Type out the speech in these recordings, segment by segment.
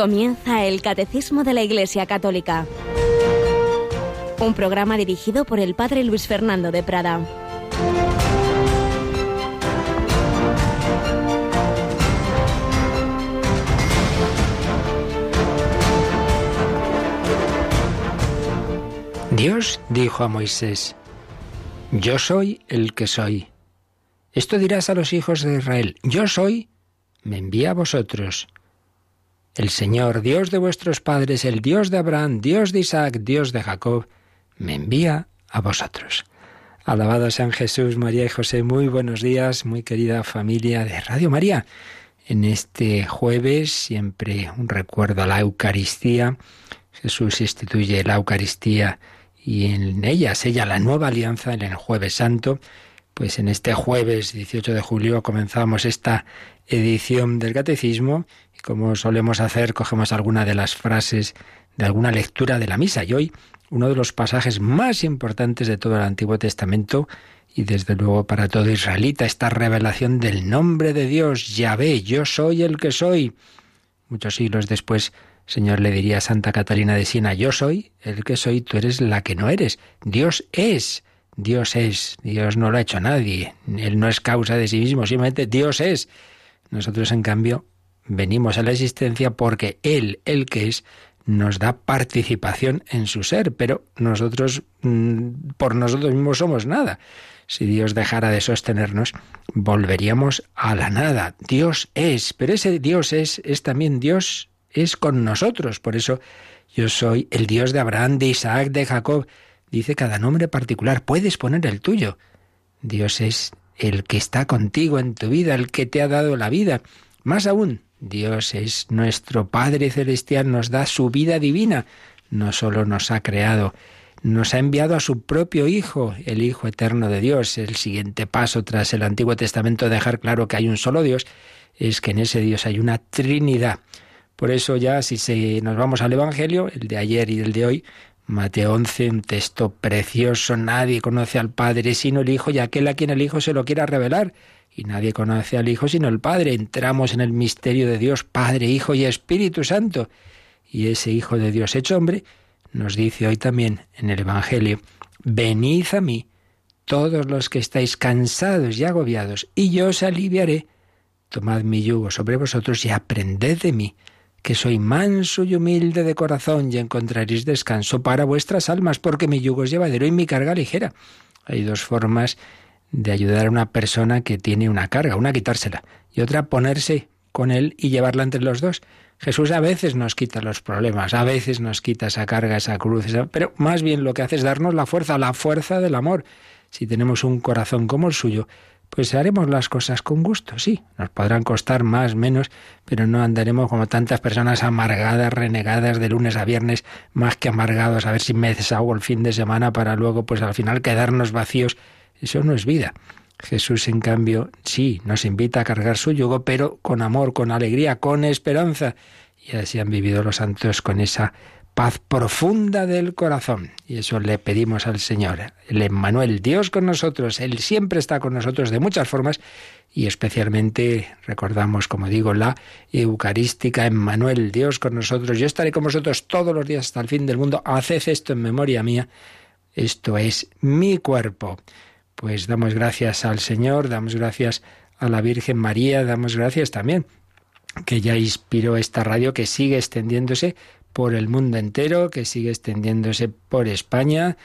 Comienza el Catecismo de la Iglesia Católica. Un programa dirigido por el Padre Luis Fernando de Prada. Dios dijo a Moisés, Yo soy el que soy. Esto dirás a los hijos de Israel, Yo soy, me envía a vosotros. El Señor, Dios de vuestros padres, el Dios de Abraham, Dios de Isaac, Dios de Jacob, me envía a vosotros. Alabado sean Jesús, María y José. Muy buenos días, muy querida familia de Radio María. En este jueves, siempre un recuerdo a la Eucaristía. Jesús instituye la Eucaristía y en ella sella la nueva alianza en el Jueves Santo. Pues en este jueves 18 de julio comenzamos esta edición del Catecismo como solemos hacer cogemos alguna de las frases de alguna lectura de la misa y hoy uno de los pasajes más importantes de todo el Antiguo Testamento y desde luego para todo israelita esta revelación del nombre de Dios, Yahvé, yo soy el que soy. Muchos siglos después, Señor le diría a Santa Catalina de Siena, yo soy el que soy, tú eres la que no eres. Dios es, Dios es, Dios no lo ha hecho nadie, Él no es causa de sí mismo, simplemente Dios es. Nosotros, en cambio, venimos a la existencia porque Él, el que es, nos da participación en su ser, pero nosotros mm, por nosotros mismos somos nada. Si Dios dejara de sostenernos, volveríamos a la nada. Dios es, pero ese Dios es, es también Dios, es con nosotros. Por eso yo soy el Dios de Abraham, de Isaac, de Jacob. Dice cada nombre particular, puedes poner el tuyo. Dios es el que está contigo en tu vida, el que te ha dado la vida. Más aún, Dios es nuestro Padre Celestial, nos da su vida divina. No solo nos ha creado, nos ha enviado a su propio Hijo, el Hijo eterno de Dios. El siguiente paso tras el Antiguo Testamento dejar claro que hay un solo Dios es que en ese Dios hay una Trinidad. Por eso ya si nos vamos al Evangelio, el de ayer y el de hoy, Mateo 11, un texto precioso, nadie conoce al Padre sino el Hijo y aquel a quien el Hijo se lo quiera revelar. Y nadie conoce al Hijo sino el Padre. Entramos en el misterio de Dios, Padre, Hijo y Espíritu Santo. Y ese Hijo de Dios hecho hombre nos dice hoy también en el Evangelio, venid a mí todos los que estáis cansados y agobiados, y yo os aliviaré. Tomad mi yugo sobre vosotros y aprended de mí, que soy manso y humilde de corazón, y encontraréis descanso para vuestras almas, porque mi yugo es llevadero y mi carga ligera. Hay dos formas de ayudar a una persona que tiene una carga, una quitársela, y otra ponerse con él y llevarla entre los dos. Jesús a veces nos quita los problemas, a veces nos quita esa carga, esa cruz, pero más bien lo que hace es darnos la fuerza, la fuerza del amor. Si tenemos un corazón como el suyo, pues haremos las cosas con gusto, sí. Nos podrán costar más, menos, pero no andaremos como tantas personas amargadas, renegadas de lunes a viernes, más que amargados, a ver si me deshago el fin de semana para luego, pues al final quedarnos vacíos. Eso no es vida. Jesús, en cambio, sí, nos invita a cargar su yugo, pero con amor, con alegría, con esperanza. Y así han vivido los santos con esa paz profunda del corazón. Y eso le pedimos al Señor. El Emmanuel, Dios con nosotros, Él siempre está con nosotros de muchas formas y especialmente recordamos, como digo, la Eucarística, Emmanuel, Dios con nosotros. Yo estaré con vosotros todos los días hasta el fin del mundo. Haced esto en memoria mía. Esto es mi cuerpo. Pues damos gracias al Señor, damos gracias a la Virgen María, damos gracias también que ya inspiró esta radio que sigue extendiéndose por el mundo entero, que sigue extendiéndose por España.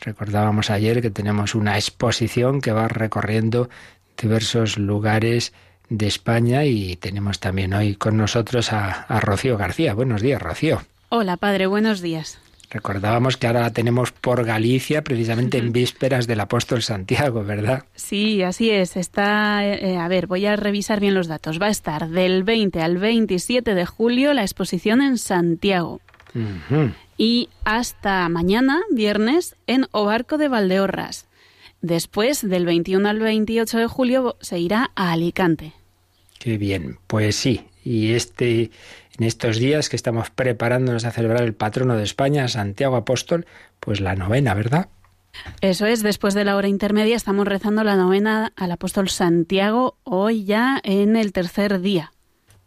Recordábamos ayer que tenemos una exposición que va recorriendo diversos lugares de España y tenemos también hoy con nosotros a, a Rocío García. Buenos días, Rocío. Hola, padre, buenos días. Recordábamos que ahora la tenemos por Galicia, precisamente en vísperas del apóstol Santiago, ¿verdad? Sí, así es. Está, eh, a ver, voy a revisar bien los datos. Va a estar del 20 al 27 de julio la exposición en Santiago. Y hasta mañana, viernes, en Obarco de Valdeorras. Después, del 21 al 28 de julio, se irá a Alicante. Qué bien, pues sí. Y este en estos días que estamos preparándonos a celebrar el patrono de España, Santiago Apóstol, pues la novena, ¿verdad? Eso es, después de la hora intermedia estamos rezando la novena al apóstol Santiago, hoy ya en el tercer día.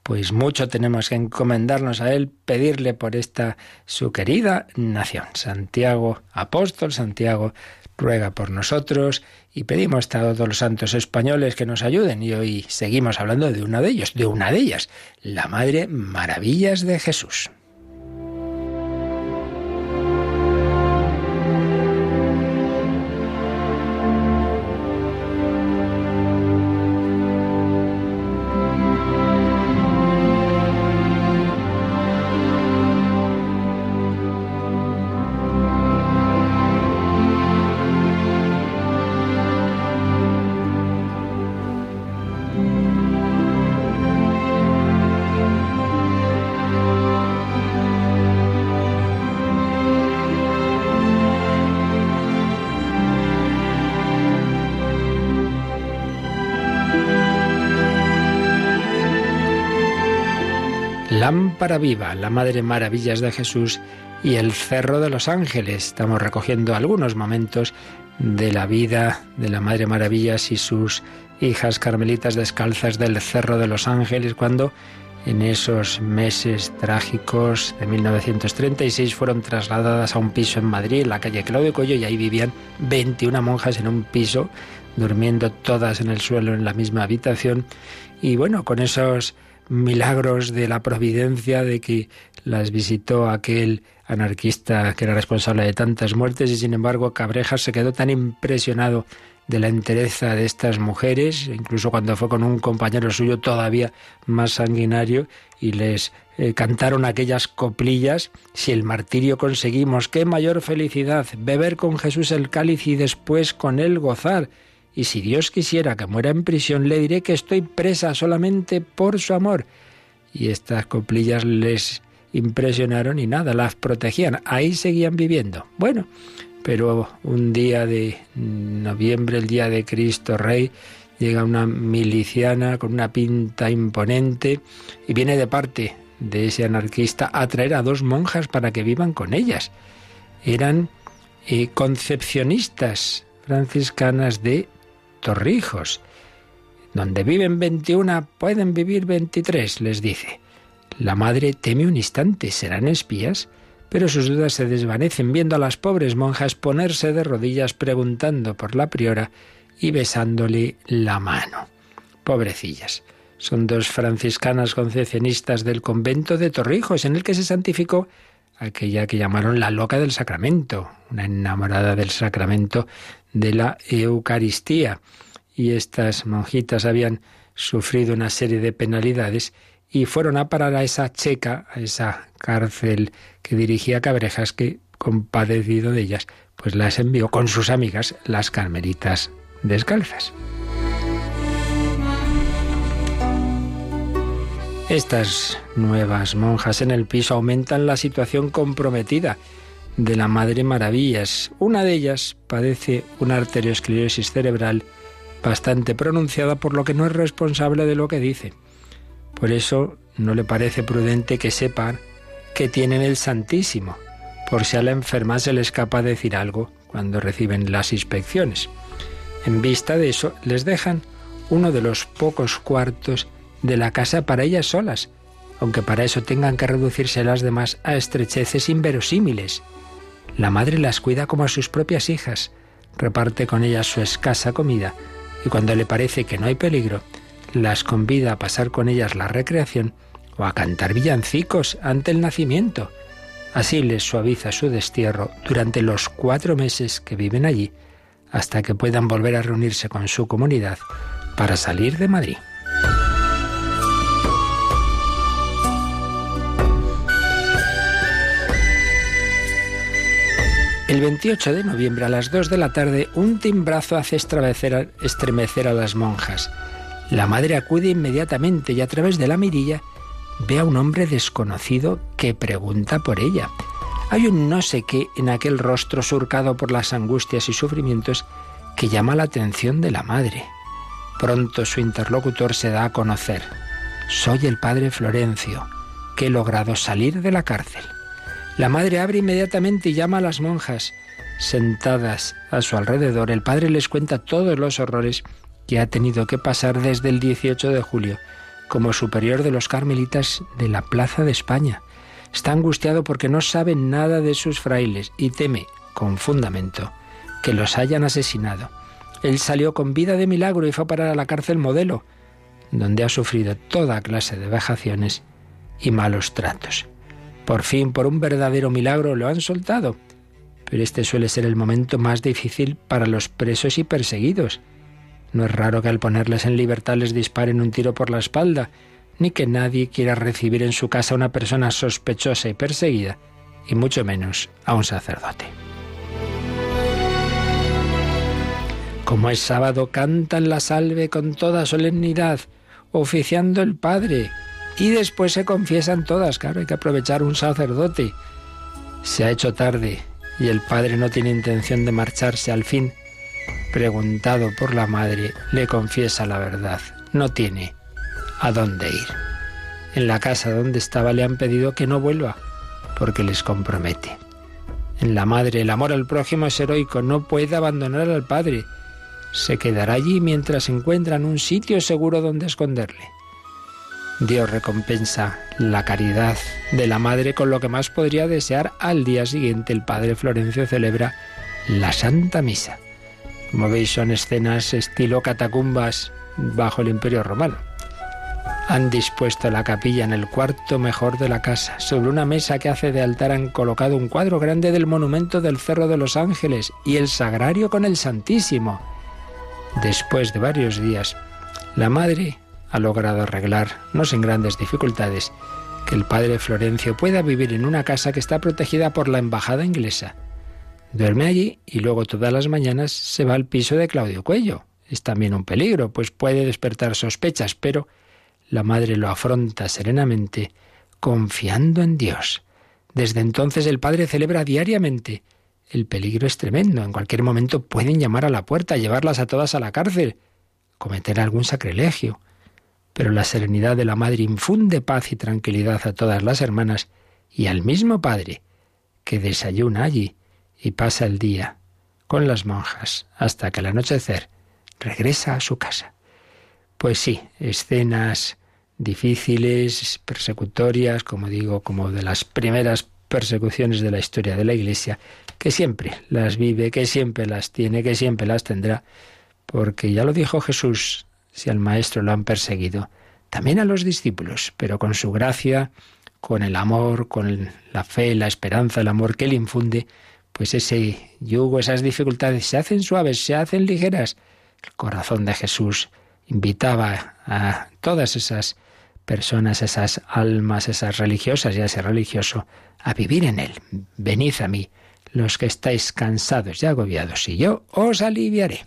pues mucho tenemos que encomendarnos a Él, pedirle por esta su querida nación. Santiago, apóstol Santiago, ruega por nosotros y pedimos a todos los santos españoles que nos ayuden. Y hoy seguimos hablando de una de ellos, de una de ellas, la Madre Maravillas de Jesús. Lámpara viva, la Madre Maravillas de Jesús y el Cerro de los Ángeles. Estamos recogiendo algunos momentos de la vida de la Madre Maravillas y sus hijas carmelitas descalzas del Cerro de los Ángeles cuando en esos meses trágicos de 1936 fueron trasladadas a un piso en Madrid, en la calle Claudio Coello, y ahí vivían 21 monjas en un piso, durmiendo todas en el suelo en la misma habitación. Y bueno, con esos milagros de la providencia, de que las visitó aquel anarquista que era responsable de tantas muertes y sin embargo Cabrejas se quedó tan impresionado de la entereza de estas mujeres, incluso cuando fue con un compañero suyo todavía más sanguinario y les eh, cantaron aquellas coplillas, si el martirio conseguimos, qué mayor felicidad, beber con Jesús el cáliz y después con él gozar y si Dios quisiera que muera en prisión, le diré que estoy presa solamente por su amor. Y estas coplillas les impresionaron y nada, las protegían. Ahí seguían viviendo. Bueno, pero un día de noviembre, el día de Cristo Rey, llega una miliciana con una pinta imponente y viene de parte de ese anarquista a traer a dos monjas para que vivan con ellas. Eran eh, concepcionistas franciscanas de Torrijos. Donde viven 21 pueden vivir 23, les dice. La madre teme un instante, serán espías, pero sus dudas se desvanecen viendo a las pobres monjas ponerse de rodillas preguntando por la priora y besándole la mano. Pobrecillas. Son dos franciscanas concepcionistas del convento de Torrijos, en el que se santificó aquella que llamaron la loca del sacramento, una enamorada del sacramento de la Eucaristía. Y estas monjitas habían sufrido una serie de penalidades y fueron a parar a esa checa, a esa cárcel que dirigía Cabrejas, que compadecido de ellas, pues las envió con sus amigas, las carmelitas descalzas. Estas nuevas monjas en el piso aumentan la situación comprometida de la Madre Maravillas. Una de ellas padece una arteriosclerosis cerebral bastante pronunciada por lo que no es responsable de lo que dice. Por eso no le parece prudente que sepan que tienen el Santísimo, por si a la enferma se le escapa decir algo cuando reciben las inspecciones. En vista de eso, les dejan uno de los pocos cuartos de la casa para ellas solas, aunque para eso tengan que reducirse las demás a estrecheces inverosímiles. La madre las cuida como a sus propias hijas, reparte con ellas su escasa comida y cuando le parece que no hay peligro, las convida a pasar con ellas la recreación o a cantar villancicos ante el nacimiento. Así les suaviza su destierro durante los cuatro meses que viven allí, hasta que puedan volver a reunirse con su comunidad para salir de Madrid. El 28 de noviembre a las 2 de la tarde, un timbrazo hace estremecer a las monjas. La madre acude inmediatamente y a través de la mirilla ve a un hombre desconocido que pregunta por ella. Hay un no sé qué en aquel rostro surcado por las angustias y sufrimientos que llama la atención de la madre. Pronto su interlocutor se da a conocer. Soy el padre Florencio, que he logrado salir de la cárcel. La madre abre inmediatamente y llama a las monjas. Sentadas a su alrededor, el padre les cuenta todos los horrores que ha tenido que pasar desde el 18 de julio, como superior de los carmelitas de la Plaza de España. Está angustiado porque no sabe nada de sus frailes y teme, con fundamento, que los hayan asesinado. Él salió con vida de milagro y fue a parar a la cárcel modelo, donde ha sufrido toda clase de vejaciones y malos tratos. Por fin, por un verdadero milagro, lo han soltado. Pero este suele ser el momento más difícil para los presos y perseguidos. No es raro que al ponerles en libertad les disparen un tiro por la espalda, ni que nadie quiera recibir en su casa a una persona sospechosa y perseguida, y mucho menos a un sacerdote. Como es sábado, cantan la salve con toda solemnidad, oficiando el Padre, y después se confiesan todas, claro, hay que aprovechar un sacerdote. Se ha hecho tarde y el Padre no tiene intención de marcharse al fin. Preguntado por la madre, le confiesa la verdad. No tiene a dónde ir. En la casa donde estaba le han pedido que no vuelva, porque les compromete. En la madre el amor al prójimo es heroico, no puede abandonar al Padre se quedará allí mientras encuentran un sitio seguro donde esconderle. Dios recompensa la caridad de la madre con lo que más podría desear. Al día siguiente el padre Florencio celebra la Santa Misa. Como veis son escenas estilo catacumbas bajo el Imperio Romano. Han dispuesto la capilla en el cuarto mejor de la casa. Sobre una mesa que hace de altar han colocado un cuadro grande del monumento del Cerro de los Ángeles y el sagrario con el Santísimo. Después de varios días, la madre ha logrado arreglar, no sin grandes dificultades, que el padre Florencio pueda vivir en una casa que está protegida por la embajada inglesa. Duerme allí y luego todas las mañanas se va al piso de Claudio Cuello. Es también un peligro, pues puede despertar sospechas, pero la madre lo afronta serenamente, confiando en Dios. Desde entonces el padre celebra diariamente el peligro es tremendo. En cualquier momento pueden llamar a la puerta, llevarlas a todas a la cárcel, cometer algún sacrilegio. Pero la serenidad de la madre infunde paz y tranquilidad a todas las hermanas y al mismo padre, que desayuna allí y pasa el día con las monjas hasta que al anochecer regresa a su casa. Pues sí, escenas difíciles, persecutorias, como digo, como de las primeras persecuciones de la historia de la Iglesia, que siempre las vive, que siempre las tiene, que siempre las tendrá, porque ya lo dijo Jesús, si al Maestro lo han perseguido, también a los discípulos, pero con su gracia, con el amor, con la fe, la esperanza, el amor que él infunde, pues ese yugo, esas dificultades se hacen suaves, se hacen ligeras. El corazón de Jesús invitaba a todas esas personas, esas almas, esas religiosas y a ese religioso, a vivir en él. Venid a mí, los que estáis cansados y agobiados, y yo os aliviaré.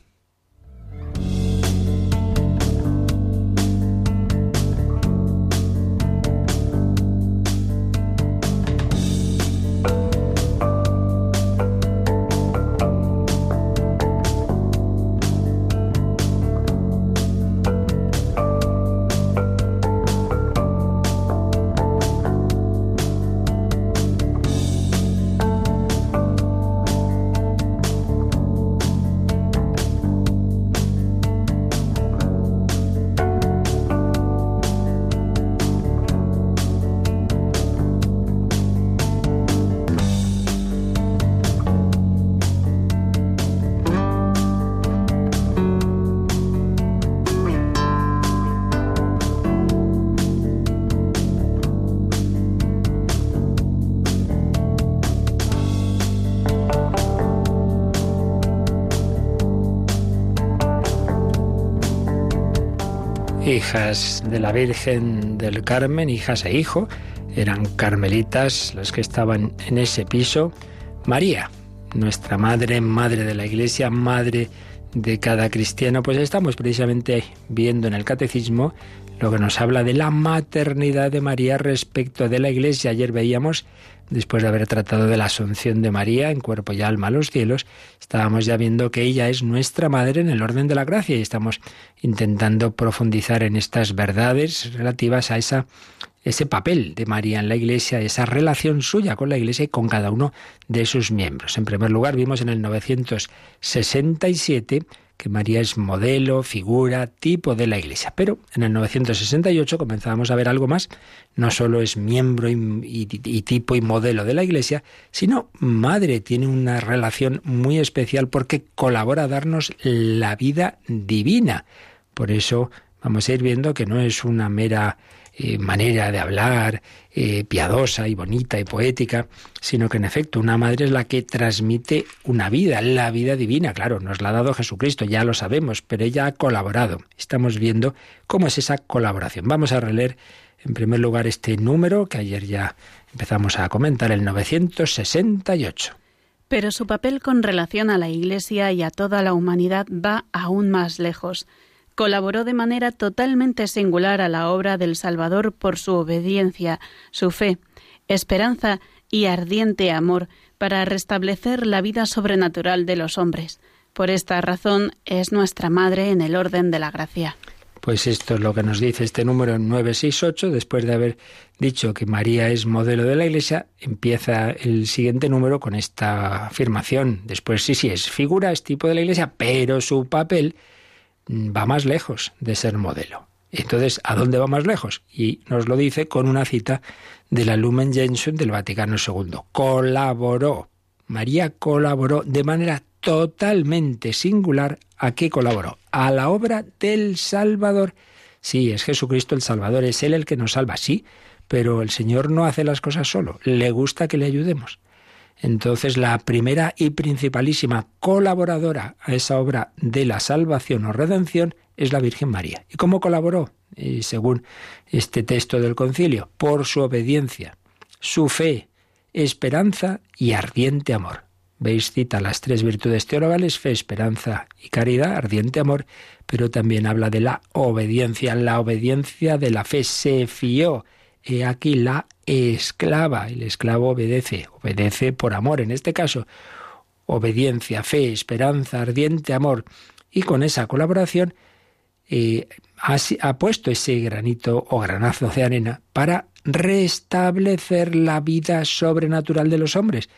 Hijas de la Virgen del Carmen, hijas e hijo, eran carmelitas las que estaban en ese piso. María, nuestra madre, madre de la Iglesia, madre de cada cristiano, pues estamos precisamente viendo en el catecismo lo que nos habla de la maternidad de María respecto de la Iglesia. Ayer veíamos después de haber tratado de la asunción de María en cuerpo y alma a los cielos, estábamos ya viendo que ella es nuestra madre en el orden de la gracia y estamos intentando profundizar en estas verdades relativas a esa ese papel de María en la Iglesia, esa relación suya con la Iglesia y con cada uno de sus miembros. En primer lugar, vimos en el 967 que María es modelo, figura, tipo de la Iglesia. Pero en el 968 comenzábamos a ver algo más. No solo es miembro y, tipo y modelo de la Iglesia, sino madre. Tiene una relación muy especial porque colabora a darnos la vida divina. Por eso vamos a ir viendo que no es una mera eh, manera de hablar eh, piadosa y bonita y poética, sino que en efecto una madre es la que transmite una vida, la vida divina. Claro, nos la ha dado Jesucristo, ya lo sabemos, pero ella ha colaborado. Estamos viendo cómo es esa colaboración. Vamos a releer en primer lugar este número que ayer ya empezamos a comentar, el 968. Pero su papel con relación a la Iglesia y a toda la humanidad va aún más lejos colaboró de manera totalmente singular a la obra del Salvador por su obediencia, su fe, esperanza y ardiente amor para restablecer la vida sobrenatural de los hombres. Por esta razón es nuestra Madre en el orden de la gracia. Pues esto es lo que nos dice este número 968. Después de haber dicho que María es modelo de la Iglesia, empieza el siguiente número con esta afirmación. Después sí, sí, es figura, es tipo de la Iglesia, pero su papel va más lejos de ser modelo. Entonces, ¿a dónde va más lejos? Y nos lo dice con una cita de la Lumen Gentium del Vaticano II. Colaboró, María colaboró de manera totalmente singular. ¿A qué colaboró? A la obra del Salvador. Sí, es Jesucristo el Salvador, es Él el que nos salva, sí, pero el Señor no hace las cosas solo, le gusta que le ayudemos. Entonces la primera y principalísima colaboradora a esa obra de la salvación o redención es la Virgen María. ¿Y cómo colaboró? Según este texto del concilio, por su obediencia, su fe, esperanza y ardiente amor. Veis, cita las tres virtudes teologales, fe, esperanza y caridad, ardiente amor, pero también habla de la obediencia, la obediencia de la fe. Se fió He aquí la esclava. El esclavo obedece, obedece por amor. En este caso, obediencia, fe, esperanza, ardiente amor. Y con esa colaboración eh, ha, ha puesto ese granito o granazo de arena para restablecer la vida sobrenatural de los hombres.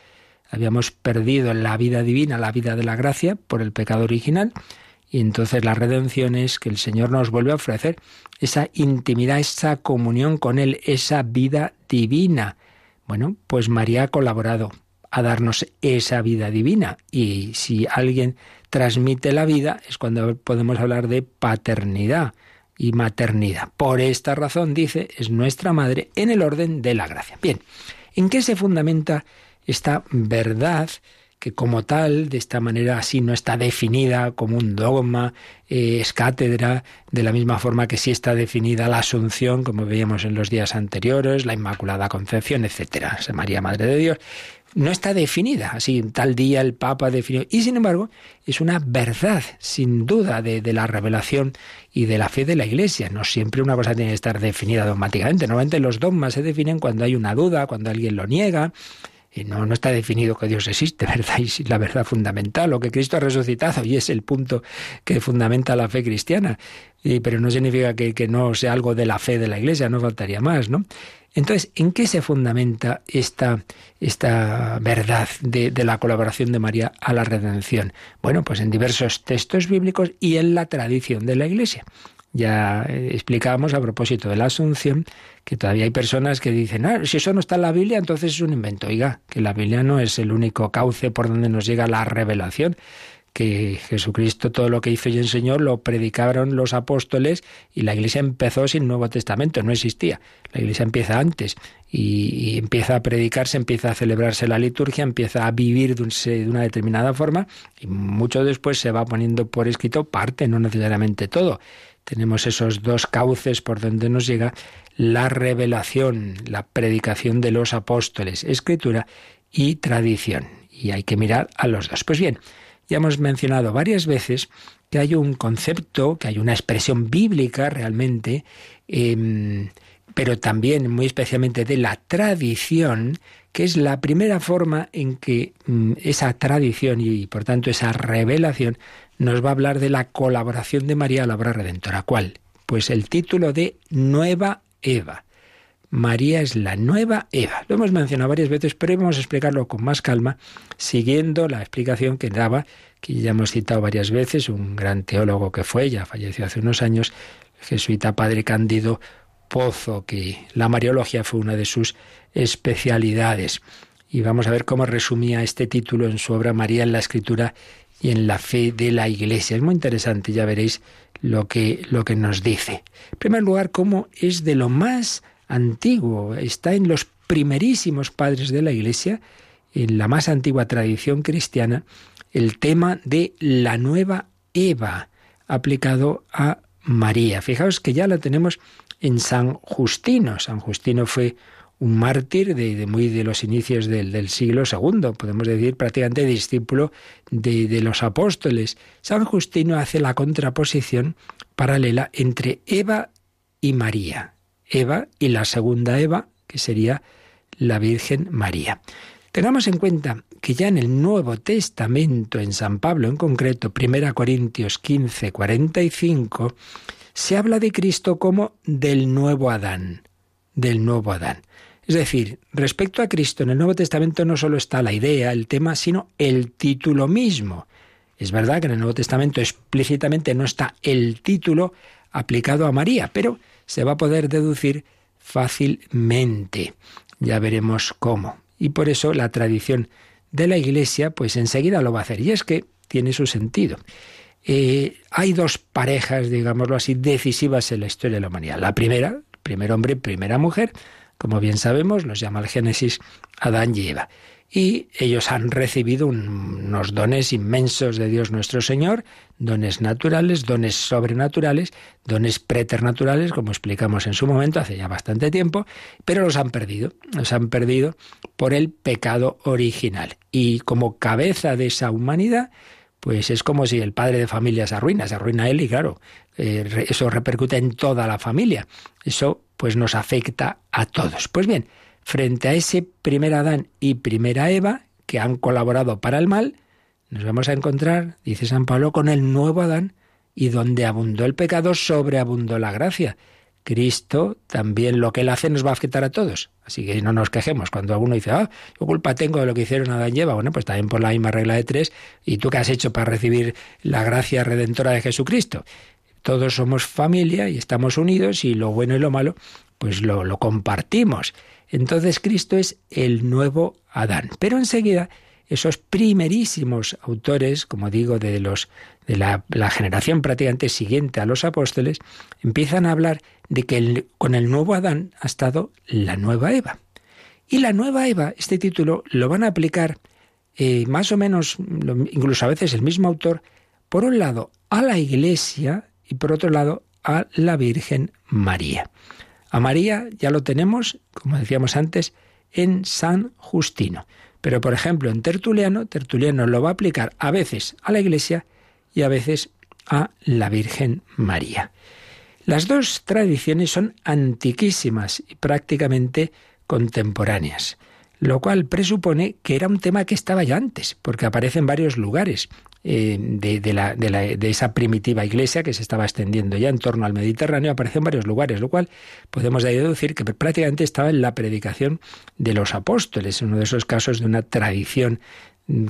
Habíamos perdido la vida divina, la vida de la gracia, por el pecado original, y entonces la redención es que el Señor nos vuelve a ofrecer esa intimidad, esa comunión con Él, esa vida divina. Bueno, pues María ha colaborado a darnos esa vida divina. Y si alguien transmite la vida, es cuando podemos hablar de paternidad y maternidad. Por esta razón, dice, es nuestra madre en el orden de la gracia. Bien, ¿en qué se fundamenta esta verdad? Que como tal, de esta manera así, no está definida como un dogma, eh, es cátedra, de la misma forma que sí está definida la Asunción, como veíamos en los días anteriores, la Inmaculada Concepción, etcétera, María Madre de Dios. No está definida, así, tal día el Papa definió. Y sin embargo, es una verdad, sin duda, de, de la revelación y de la fe de la Iglesia. No siempre una cosa tiene que estar definida dogmáticamente. Normalmente los dogmas se definen cuando hay una duda, cuando alguien lo niega, y no, no está definido que Dios existe, ¿verdad? Y la verdad fundamental, o que Cristo ha resucitado, y es el punto que fundamenta la fe cristiana. Y, pero no significa que, que, no sea algo de la fe de la Iglesia, no faltaría más, ¿no? Entonces, ¿en qué se fundamenta esta, esta verdad de, de la colaboración de María a la redención? Bueno, pues en diversos textos bíblicos y en la tradición de la Iglesia. Ya eh, explicábamos a propósito de la Asunción que todavía hay personas que dicen, ah, si eso no está en la Biblia, entonces es un invento. Oiga, que la Biblia no es el único cauce por donde nos llega la revelación, que Jesucristo todo lo que hizo y enseñó lo predicaron los apóstoles y la Iglesia empezó sin Nuevo Testamento, no existía. La Iglesia empieza antes y, empieza a predicarse, empieza a celebrarse la liturgia, empieza a vivir de, una determinada forma y mucho después se va poniendo por escrito parte, no necesariamente todo. Tenemos esos dos cauces por donde nos llega la revelación, la predicación de los apóstoles, escritura y tradición. Y hay que mirar a los dos. Pues bien, ya hemos mencionado varias veces que hay un concepto, que hay una expresión bíblica realmente, em, pero también muy especialmente de la tradición, que es la primera forma en que mm, esa tradición y por tanto esa revelación nos va a hablar de la colaboración de María a la obra redentora. ¿Cuál? Pues el título de Nueva Eva. María es la nueva Eva. Lo hemos mencionado varias veces, pero vamos a explicarlo con más calma, siguiendo la explicación que daba, que ya hemos citado varias veces, un gran teólogo que fue, ya falleció hace unos años, el jesuita Padre Cándido Pozo, que la Mariología fue una de sus especialidades. Y vamos a ver cómo resumía este título en su obra María en la Escritura y en la fe de la Iglesia. Es muy interesante, ya veréis lo que, lo que nos dice. En primer lugar, cómo es de lo más antiguo, está en los primerísimos padres de la Iglesia, en la más antigua tradición cristiana, el tema de la nueva Eva aplicado a María. Fijaos que ya la tenemos en San Justino. San Justino fue un mártir de, muy de los inicios del, siglo II, podemos decir prácticamente discípulo de, de los apóstoles. San Justino hace la contraposición paralela entre Eva y María. Eva y la segunda Eva, que sería la Virgen María. Tengamos en cuenta que ya en el Nuevo Testamento, en San Pablo en concreto, 1 Corintios 15, 45, se habla de Cristo como del nuevo Adán, del nuevo Adán. Es decir, respecto a Cristo en el Nuevo Testamento no solo está la idea, el tema, sino el título mismo. Es verdad que en el Nuevo Testamento explícitamente no está el título aplicado a María, pero se va a poder deducir fácilmente. Ya veremos cómo. Y por eso la tradición de la Iglesia, pues enseguida lo va a hacer. Y es que tiene su sentido. Eh, hay dos parejas, digámoslo así, decisivas en la historia de la humanidad. La primera, primer hombre, primera mujer, como bien sabemos, los llama el Génesis Adán y Eva y ellos han recibido unos dones inmensos de Dios nuestro Señor, dones naturales, dones sobrenaturales, dones preternaturales, como explicamos en su momento, hace ya bastante tiempo, pero los han perdido, los han perdido por el pecado original. Y como cabeza de esa humanidad, pues es como si el padre de familia se arruina, se arruina él y claro, eh, eso repercute en toda la familia. Eso pues nos afecta a todos. Pues bien, frente a ese primer Adán y primera Eva, que han colaborado para el mal, nos vamos a encontrar, dice San Pablo, con el nuevo Adán, y donde abundó el pecado, sobreabundó la gracia. Cristo también lo que él hace nos va a afectar a todos. Así que no nos quejemos. Cuando alguno dice, ah, ¿qué culpa tengo de lo que hicieron Adán y Eva? Bueno, pues también por la misma regla de tres. ¿Y tú qué has hecho para recibir la gracia redentora de Jesucristo? Todos somos familia y estamos unidos y lo bueno y lo malo, pues lo, lo compartimos. Entonces Cristo es el nuevo Adán. Pero enseguida esos primerísimos autores, como digo, de la, generación prácticamente siguiente a los apóstoles, empiezan a hablar de que con el nuevo Adán ha estado la nueva Eva. Y la nueva Eva, este título, lo van a aplicar eh, más o menos, incluso a veces el mismo autor, por un lado a la Iglesia y por otro lado a la Virgen María. A María ya lo tenemos, como decíamos antes, en San Justino. Pero, por ejemplo, en Tertuliano, Tertuliano lo va a aplicar a veces a la Iglesia y a veces a la Virgen María. Las dos tradiciones son antiquísimas y prácticamente contemporáneas, lo cual presupone que era un tema que estaba ya antes, porque aparece en varios lugares. Eh, de, la, de, esa primitiva iglesia que se estaba extendiendo ya en torno al Mediterráneo, apareció en varios lugares, lo cual podemos deducir que prácticamente estaba en la predicación de los apóstoles, uno de esos casos de una tradición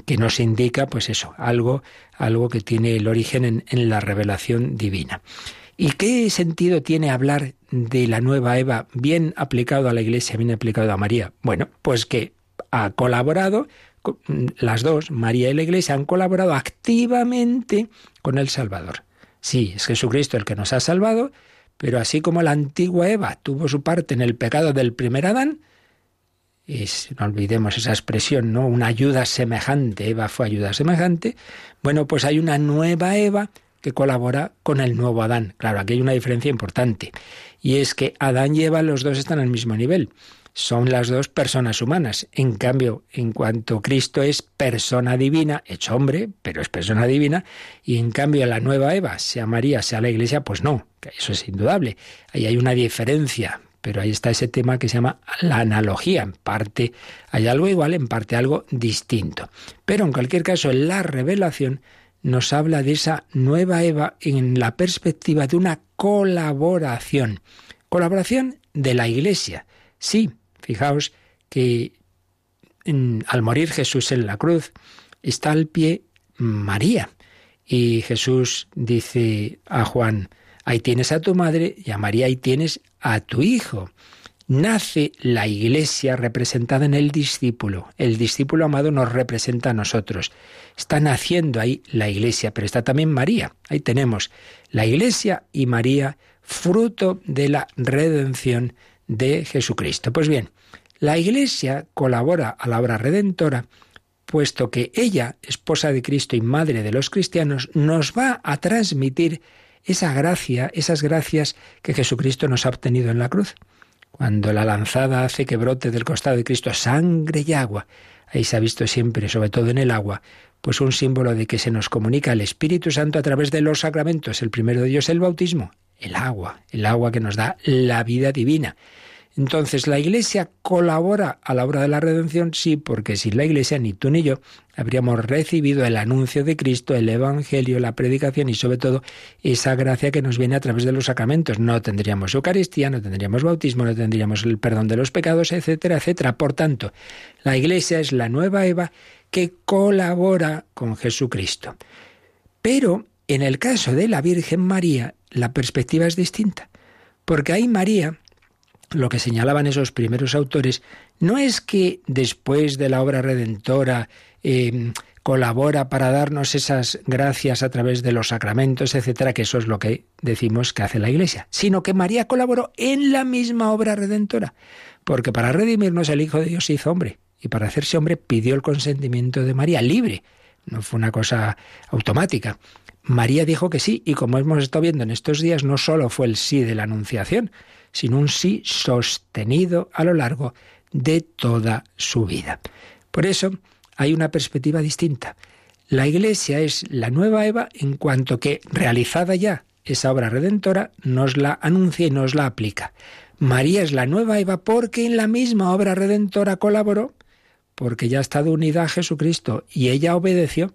que nos indica, pues eso, algo, algo que tiene el origen en, en la revelación divina. ¿Y qué sentido tiene hablar de la nueva Eva bien aplicado a la Iglesia, bien aplicado a María? Bueno, pues que ha colaborado las dos, María y la Iglesia, han colaborado activamente con el Salvador. Sí, es Jesucristo el que nos ha salvado, pero así como la antigua Eva tuvo su parte en el pecado del primer Adán, es, no olvidemos esa expresión, ¿no? Una ayuda semejante, Eva fue ayuda semejante. Bueno, pues hay una nueva Eva que colabora con el nuevo Adán. Claro, aquí hay una diferencia importante. Y es que Adán y Eva los dos están al mismo nivel son las dos personas humanas. En cambio, en cuanto Cristo es persona divina, hecho hombre, pero es persona divina, y en cambio la nueva Eva, sea María, sea la Iglesia, pues no, eso es indudable. Ahí hay una diferencia, pero ahí está ese tema que se llama la analogía. En parte hay algo igual, en parte algo distinto. Pero en cualquier caso, la revelación nos habla de esa nueva Eva en la perspectiva de una colaboración. Colaboración de la Iglesia Sí, fijaos que al morir Jesús en la cruz está al pie María. Y Jesús dice a Juan, ahí tienes a tu madre y a María ahí tienes a tu hijo. Nace la iglesia representada en el discípulo. El discípulo amado nos representa a nosotros. Está naciendo ahí la iglesia, pero está también María. Ahí tenemos la iglesia y María, fruto de la redención de Jesucristo. Pues bien, la iglesia colabora a la obra redentora puesto que ella, esposa de Cristo y madre de los cristianos, nos va a transmitir esa gracia, esas gracias que Jesucristo nos ha obtenido en la cruz. Cuando la lanzada hace que brote del costado de Cristo sangre y agua, ahí se ha visto siempre, sobre todo en el agua, pues un símbolo de que se nos comunica el Espíritu Santo a través de los sacramentos. El primero de ellos el bautismo, el agua, el agua que nos da la vida divina. Entonces, ¿la Iglesia colabora a la obra de la redención? Sí, porque sin la Iglesia ni tú ni yo habríamos recibido el anuncio de Cristo, el Evangelio, la predicación y sobre todo esa gracia que nos viene a través de los sacramentos. No tendríamos Eucaristía, no tendríamos bautismo, no tendríamos el perdón de los pecados, etcétera, etcétera. Por tanto, la Iglesia es la nueva Eva que colabora con Jesucristo. Pero en el caso de la Virgen María, la perspectiva es distinta, porque ahí María lo que señalaban esos primeros autores no es que después de la obra redentora em, colabora para darnos esas gracias a través de los sacramentos, etcétera, que eso es lo que decimos que hace la Iglesia, sino que María colaboró en la misma obra redentora, porque para redimirnos el Hijo de Dios se hizo hombre y para hacerse hombre pidió el consentimiento de María libre, no fue una cosa automática. María dijo que sí, y como hemos estado viendo en estos días, no solo fue el sí de la Anunciación, sino un sí sostenido a lo largo de toda su vida. Por eso hay una perspectiva distinta. La Iglesia es la nueva Eva en cuanto que, realizada ya esa obra redentora, nos la anuncia y nos la aplica. María es la nueva Eva porque en la misma obra redentora colaboró, porque ya ha estado unida a Jesucristo y ella obedeció.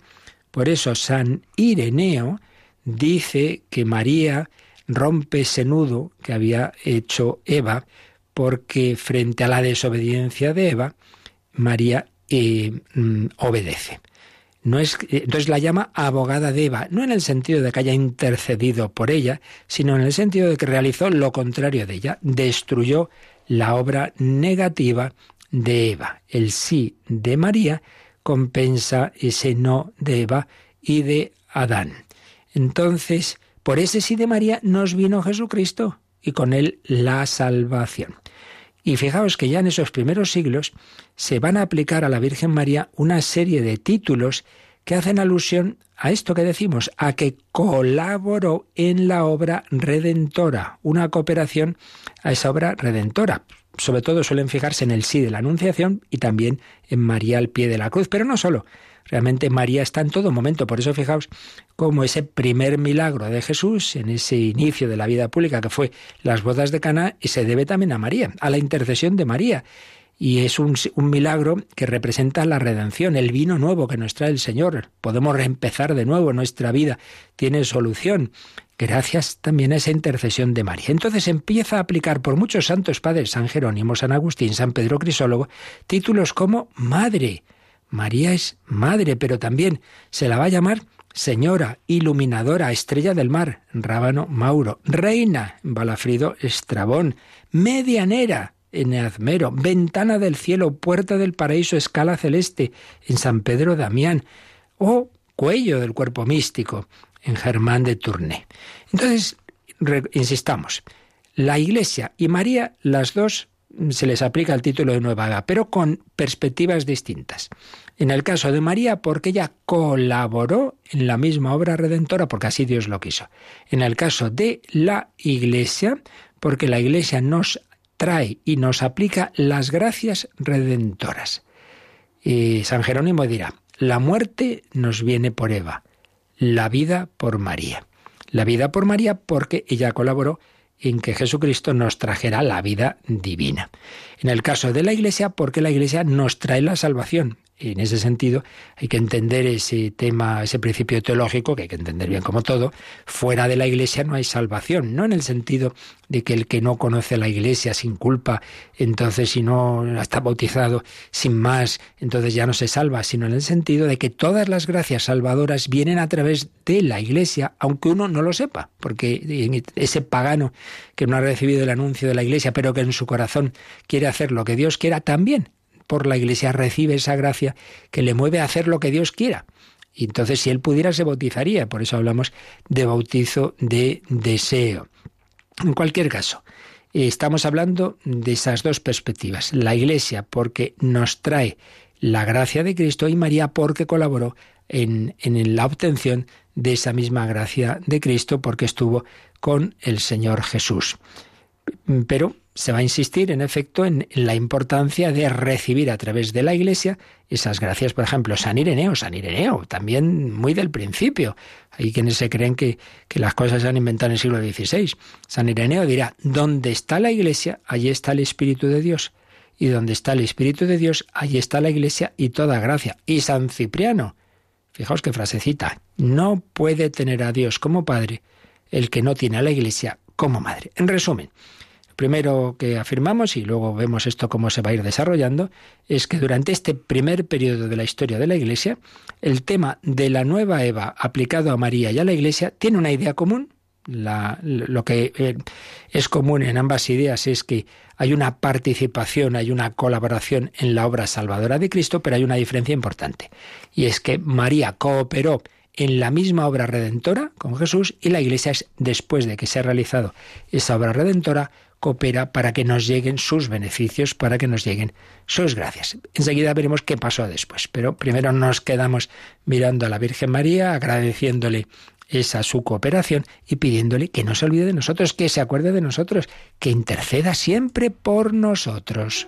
Por eso San Ireneo dice que María rompe ese nudo que había hecho Eva, porque frente a la desobediencia de Eva, María eh, mm, obedece. No es, eh, entonces la llama abogada de Eva, no en el sentido de que haya intercedido por ella, sino en el sentido de que realizó lo contrario de ella, destruyó la obra negativa de Eva. El sí de María compensa ese no de Eva y de Adán. Entonces, por ese sí de María nos vino Jesucristo y con él la salvación. Y fijaos que ya en esos primeros siglos se van a aplicar a la Virgen María una serie de títulos que hacen alusión a esto que decimos, a que colaboró en la obra redentora, una cooperación a esa obra redentora. Sobre todo suelen fijarse en el sí de la Anunciación y también en María al pie de la cruz, pero no solo. Realmente María está en todo momento. Por eso fijaos cómo ese primer milagro de Jesús, en ese inicio de la vida pública que fue las bodas de Cana, se debe también a María, a la intercesión de María. Y es un, un, milagro que representa la redención, el vino nuevo que nos trae el Señor. Podemos reempezar de nuevo, nuestra vida tiene solución gracias también a esa intercesión de María. Entonces empieza a aplicar por muchos santos padres, San Jerónimo, San Agustín, San Pedro Crisólogo, títulos como Madre, María es madre, pero también se la va a llamar señora, iluminadora, estrella del mar, Rábano Mauro, reina, Balafrido Estrabón, medianera, Eneazmero, ventana del cielo, puerta del paraíso, escala celeste, en San Pedro Damián, o cuello del cuerpo místico, en Germán de Tournai. Entonces, insistamos, la Iglesia y María, las dos se les aplica el título de nueva Eva, pero con perspectivas distintas. En el caso de María, porque ella colaboró en la misma obra redentora, porque así Dios lo quiso. En el caso de la Iglesia, porque la Iglesia nos trae y nos aplica las gracias redentoras. Y San Jerónimo dirá, la muerte nos viene por Eva, la vida por María. La vida por María porque ella colaboró en que Jesucristo nos trajera la vida divina. En el caso de la Iglesia, porque la Iglesia nos trae la salvación. En ese sentido, hay que entender ese tema, ese principio teológico, que hay que entender bien como todo. Fuera de la Iglesia no hay salvación, no en el sentido de que el que no conoce la Iglesia sin culpa, entonces si no está bautizado sin más, entonces ya no se salva, sino en el sentido de que todas las gracias salvadoras vienen a través de la Iglesia, aunque uno no lo sepa, porque ese pagano que no ha recibido el anuncio de la Iglesia, pero que en su corazón quiere hacer lo que Dios quiera, también por la Iglesia recibe esa gracia que le mueve a hacer lo que Dios quiera. Y entonces si él pudiera se bautizaría, por eso hablamos de bautizo de deseo. En cualquier caso, estamos hablando de esas dos perspectivas. La Iglesia porque nos trae la gracia de Cristo y María porque colaboró en, en la obtención de esa misma gracia de Cristo porque estuvo con el Señor Jesús. Pero se va a insistir, en efecto, en la importancia de recibir a través de la Iglesia esas gracias. Por ejemplo, San Ireneo, San Ireneo, también muy del principio. Hay quienes se creen que, que las cosas se han inventado en el siglo XVI. San Ireneo dirá, donde está la Iglesia, allí está el Espíritu de Dios. Y donde está el Espíritu de Dios, allí está la Iglesia y toda gracia. Y San Cipriano, fijaos qué frasecita, no puede tener a Dios como Padre el que no tiene a la Iglesia como Madre. En resumen, primero que afirmamos, y luego vemos esto cómo se va a ir desarrollando, es que durante este primer periodo de la historia de la Iglesia, el tema de la nueva Eva aplicado a María y a la Iglesia tiene una idea común. lo que eh, es común en ambas ideas es que hay una participación, hay una colaboración en la obra salvadora de Cristo, pero hay una diferencia importante. Y es que María cooperó en la misma obra redentora con Jesús y la Iglesia es, después de que se ha realizado esa obra redentora, coopera para que nos lleguen sus beneficios, para que nos lleguen sus gracias. Enseguida veremos qué pasó después, pero primero nos quedamos mirando a la Virgen María, agradeciéndole esa su cooperación y pidiéndole que no se olvide de nosotros, que se acuerde de nosotros, que interceda siempre por nosotros.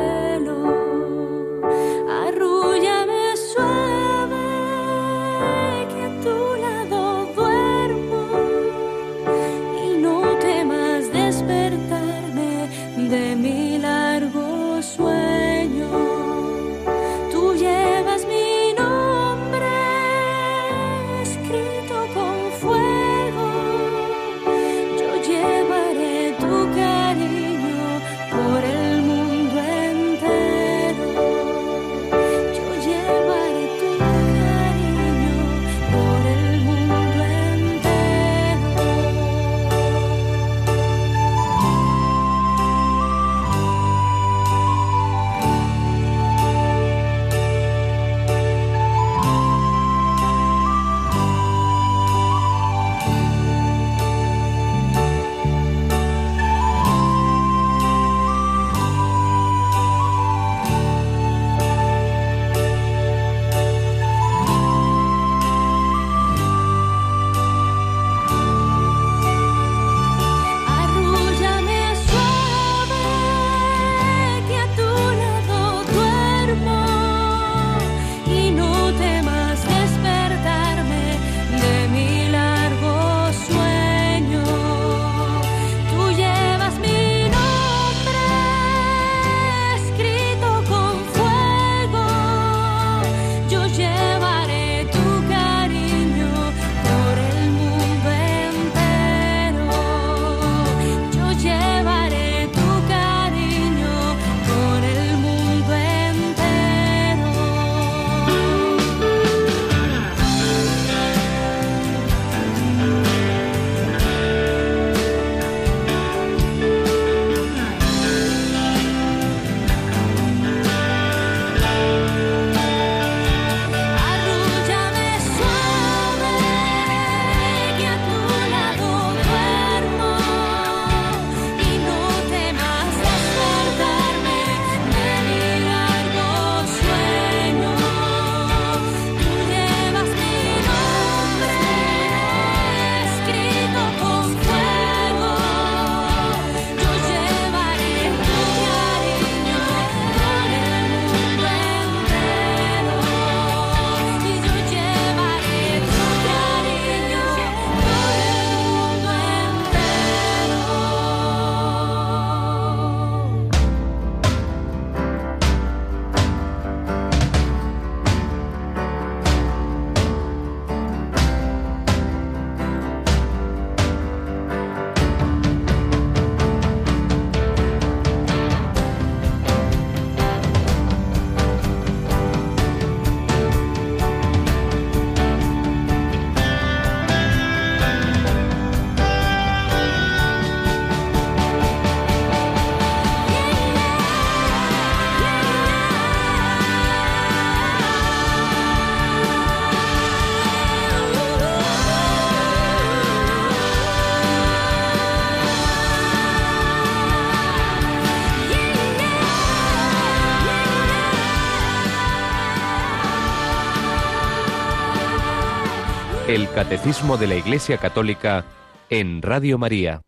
El Catecismo de la Iglesia Católica en Radio María.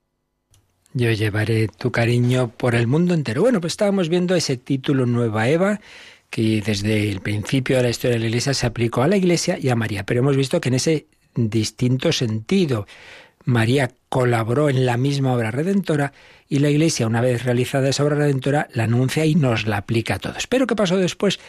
Yo llevaré tu cariño por el mundo entero. Bueno, pues estábamos viendo ese título Nueva Eva que desde el principio de la historia de la Iglesia se aplicó a la Iglesia y a María, pero hemos visto que en ese distinto sentido María colaboró en la misma obra redentora y la Iglesia, una vez realizada esa obra redentora, la anuncia y nos la aplica a todos. Pero ¿qué pasó después?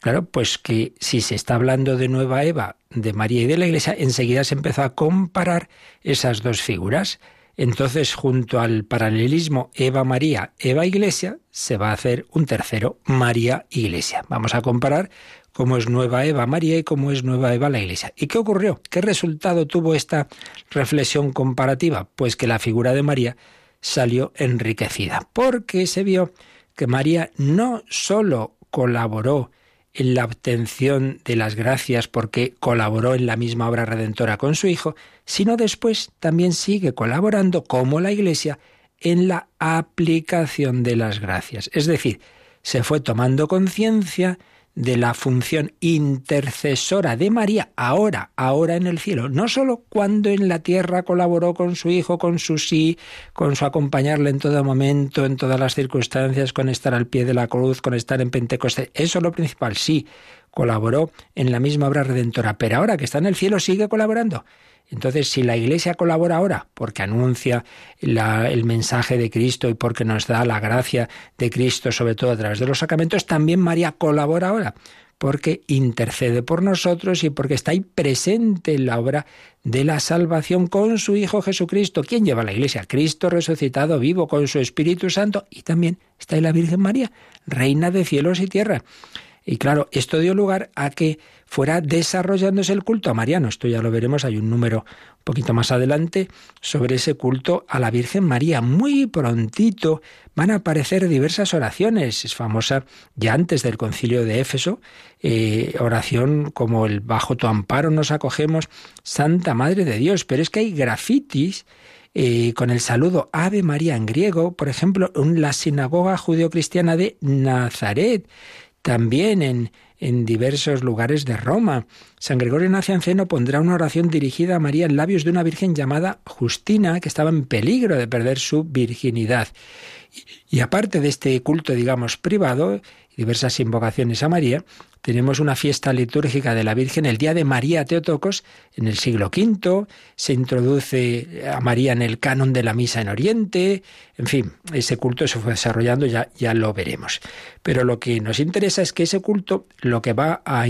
Claro, pues que si se está hablando de Nueva Eva, de María y de la Iglesia, enseguida se empezó a comparar esas dos figuras. Entonces, junto al paralelismo Eva-María, Eva-Iglesia, se va a hacer un tercero, María-Iglesia. Vamos a comparar cómo es Nueva Eva María y cómo es Nueva Eva la Iglesia. ¿Y qué ocurrió? ¿Qué resultado tuvo esta reflexión comparativa? Pues que la figura de María salió enriquecida, porque se vio que María no sólo colaboró en la obtención de las gracias porque colaboró en la misma obra redentora con su Hijo, sino después también sigue colaborando como la Iglesia en la aplicación de las gracias. Es decir, se fue tomando conciencia de la función intercesora de María ahora, ahora en el cielo, no sólo cuando en la tierra colaboró con su hijo, con su sí, con su acompañarle en todo momento, en todas las circunstancias, con estar al pie de la cruz, con estar en Pentecostés, eso es lo principal, sí, colaboró en la misma obra redentora, pero ahora que está en el cielo sigue colaborando. Entonces, si la Iglesia colabora ahora, porque anuncia el mensaje de Cristo y porque nos da la gracia de Cristo, sobre todo a través de los sacramentos, también María colabora ahora, porque intercede por nosotros y porque está ahí presente en la obra de la salvación con su Hijo Jesucristo. ¿Quién lleva a la Iglesia? Cristo resucitado vivo con su Espíritu Santo y también está ahí la Virgen María, reina de cielos y tierra. Y claro, esto dio lugar a que fuera desarrollándose el culto a Mariano. Esto ya lo veremos, hay un número un poquito más adelante sobre ese culto a la Virgen María. Muy prontito van a aparecer diversas oraciones. Es famosa ya antes del concilio de Éfeso, eh, oración como el bajo tu amparo nos acogemos, Santa Madre de Dios. Pero es que hay grafitis eh, con el saludo Ave María en griego, por ejemplo, en la sinagoga judeocristiana de Nazaret también en, en diversos lugares de Roma. San Gregorio Nacianceno pondrá una oración dirigida a María en labios de una virgen llamada Justina, que estaba en peligro de perder su virginidad. Y, aparte de este culto, digamos, privado, diversas invocaciones a María, tenemos una fiesta litúrgica de la Virgen el día de María Teotocos en el siglo V, se introduce a María en el canon de la misa en Oriente, en fin, ese culto se fue desarrollando, ya, ya lo veremos. Pero lo que nos interesa es que ese culto lo que va a,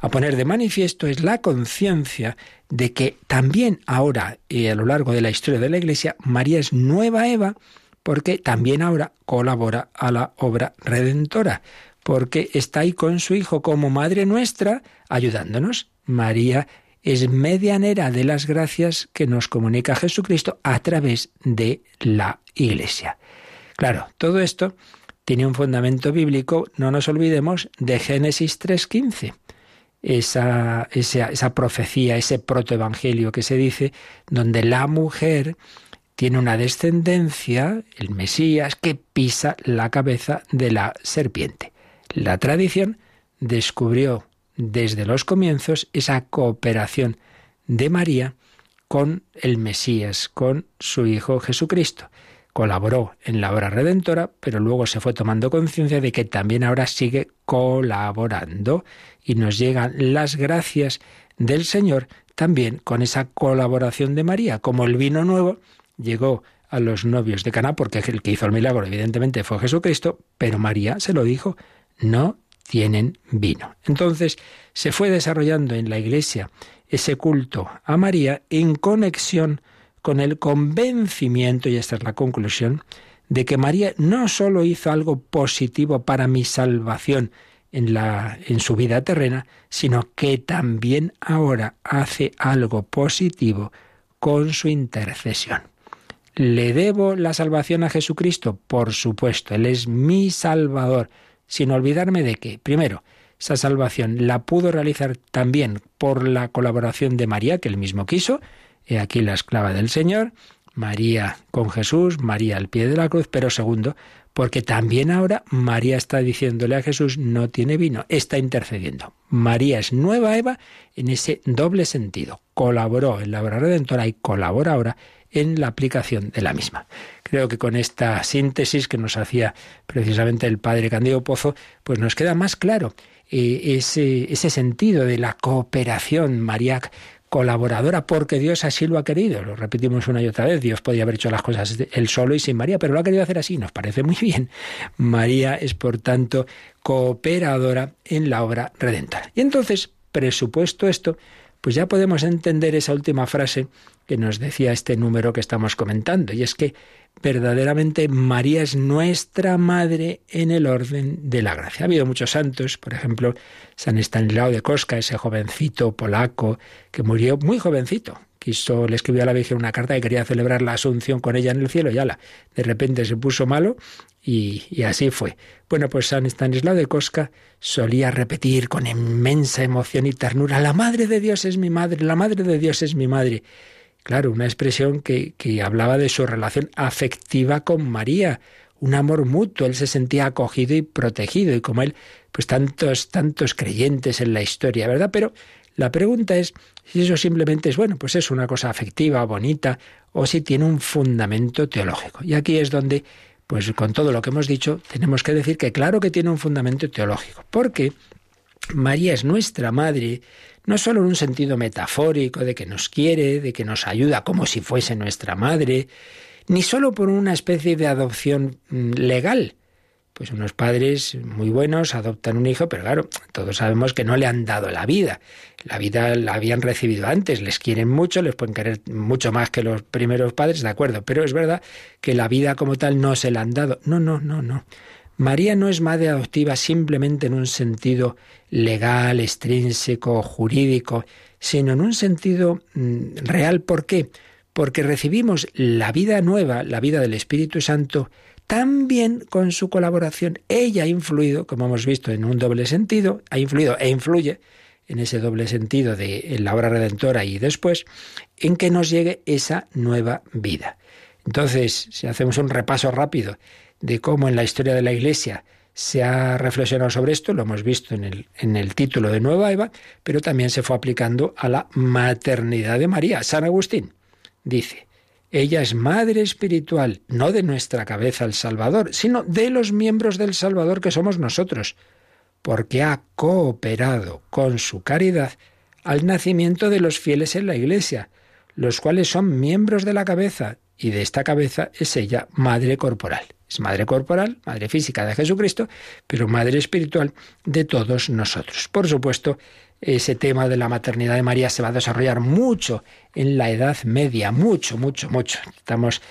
a poner de manifiesto es la conciencia de que también ahora y a lo largo de la historia de la Iglesia, María es nueva Eva, porque también ahora colabora a la obra redentora porque está ahí con su Hijo como Madre nuestra, ayudándonos. María es medianera de las gracias que nos comunica Jesucristo a través de la Iglesia. Claro, todo esto tiene un fundamento bíblico, no nos olvidemos de Génesis 3.15. Esa, esa, esa, profecía, ese protoevangelio que se dice, donde la mujer tiene una descendencia, el Mesías, que pisa la cabeza de la serpiente. La tradición descubrió desde los comienzos esa cooperación de María con el Mesías, con su Hijo Jesucristo. Colaboró en la obra redentora, pero luego se fue tomando conciencia de que también ahora sigue colaborando y nos llegan las gracias del Señor también con esa colaboración de María, como el vino nuevo llegó a los novios de Caná, porque el que hizo el milagro evidentemente fue Jesucristo, pero María se lo dijo, no tienen vino. Entonces se fue desarrollando en la Iglesia ese culto a María en conexión con el convencimiento, y esta es la conclusión, de que María no sólo hizo algo positivo para mi salvación en, la, en su vida terrena, sino que también ahora hace algo positivo con su intercesión. ¿Le debo la salvación a Jesucristo? Por supuesto, Él es mi Salvador sin olvidarme de que, primero, esa salvación la pudo realizar también por la colaboración de María, que él mismo quiso, he aquí la esclava del Señor, María con Jesús, María al pie de la cruz, pero segundo, porque también ahora María está diciéndole a Jesús, no tiene vino, está intercediendo. María es nueva Eva en ese doble sentido. Colaboró en la obra redentora y colabora ahora en la aplicación de la misma. Creo que con esta síntesis que nos hacía precisamente el padre Candido Pozo, pues nos queda más claro eh, ese, ese sentido de la cooperación mariac colaboradora porque Dios así lo ha querido. Lo repetimos una y otra vez. Dios podía haber hecho las cosas él solo y sin María, pero lo ha querido hacer así. Nos parece muy bien. María es, por tanto, cooperadora en la obra redentora. Y entonces, presupuesto esto, pues ya podemos entender esa última frase que nos decía este número que estamos comentando, y es que verdaderamente María es nuestra madre en el orden de la gracia. Ha habido muchos santos, por ejemplo, San Estanislao de Cosca, ese jovencito polaco que murió muy jovencito. Quiso, le escribió a la Virgen una carta que quería celebrar la Asunción con ella en el cielo y ala, de repente se puso malo y, así fue. Bueno, pues San Estanislao de Cosca solía repetir con inmensa emoción y ternura, la Madre de Dios es mi madre, la Madre de Dios es mi madre. Claro, una expresión que, que hablaba de su relación afectiva con María, un amor mutuo, él se sentía acogido y protegido, y como él, pues tantos, tantos creyentes en la historia, ¿verdad? Pero la pregunta es si eso simplemente es, bueno, pues es una cosa afectiva, bonita, o si tiene un fundamento teológico. Y aquí es donde, pues con todo lo que hemos dicho, tenemos que decir que claro que tiene un fundamento teológico, porque María es nuestra madre, no solo en un sentido metafórico de que nos quiere, de que nos ayuda como si fuese nuestra madre, ni solo por una especie de adopción mm, legal. Pues unos padres muy buenos adoptan un hijo, pero claro, todos sabemos que no le han dado la vida. La vida la habían recibido antes, les quieren mucho, les pueden querer mucho más que los primeros padres, de acuerdo, pero es verdad que la vida como tal no se la han dado. No, no, no, no. María no es madre adoptiva simplemente en un sentido legal, extrínseco, jurídico, sino en un sentido mm, real. ¿Por qué? Porque recibimos la vida nueva, la vida del Espíritu Santo, también con su colaboración. Ella ha influido, como hemos visto, en un doble sentido, ha influido e influye en ese doble sentido de la obra redentora y después, en que nos llegue esa nueva vida. Entonces, si hacemos un repaso rápido de cómo en la historia de la Iglesia se ha reflexionado sobre esto, lo hemos visto en el, en el título de Nueva Eva, pero también se fue aplicando a la maternidad de María. San Agustín dice, ella es madre espiritual, no de nuestra cabeza el Salvador, sino de los miembros del Salvador que somos nosotros, porque ha cooperado con su caridad al nacimiento de los fieles en la Iglesia, los cuales son miembros de la cabeza, y de esta cabeza es ella madre corporal. Es madre corporal, madre física de Jesucristo, pero madre espiritual de todos nosotros. Por supuesto, ese tema de la maternidad de María se va a desarrollar mucho en la Edad Media, mucho, mucho, mucho. Estamos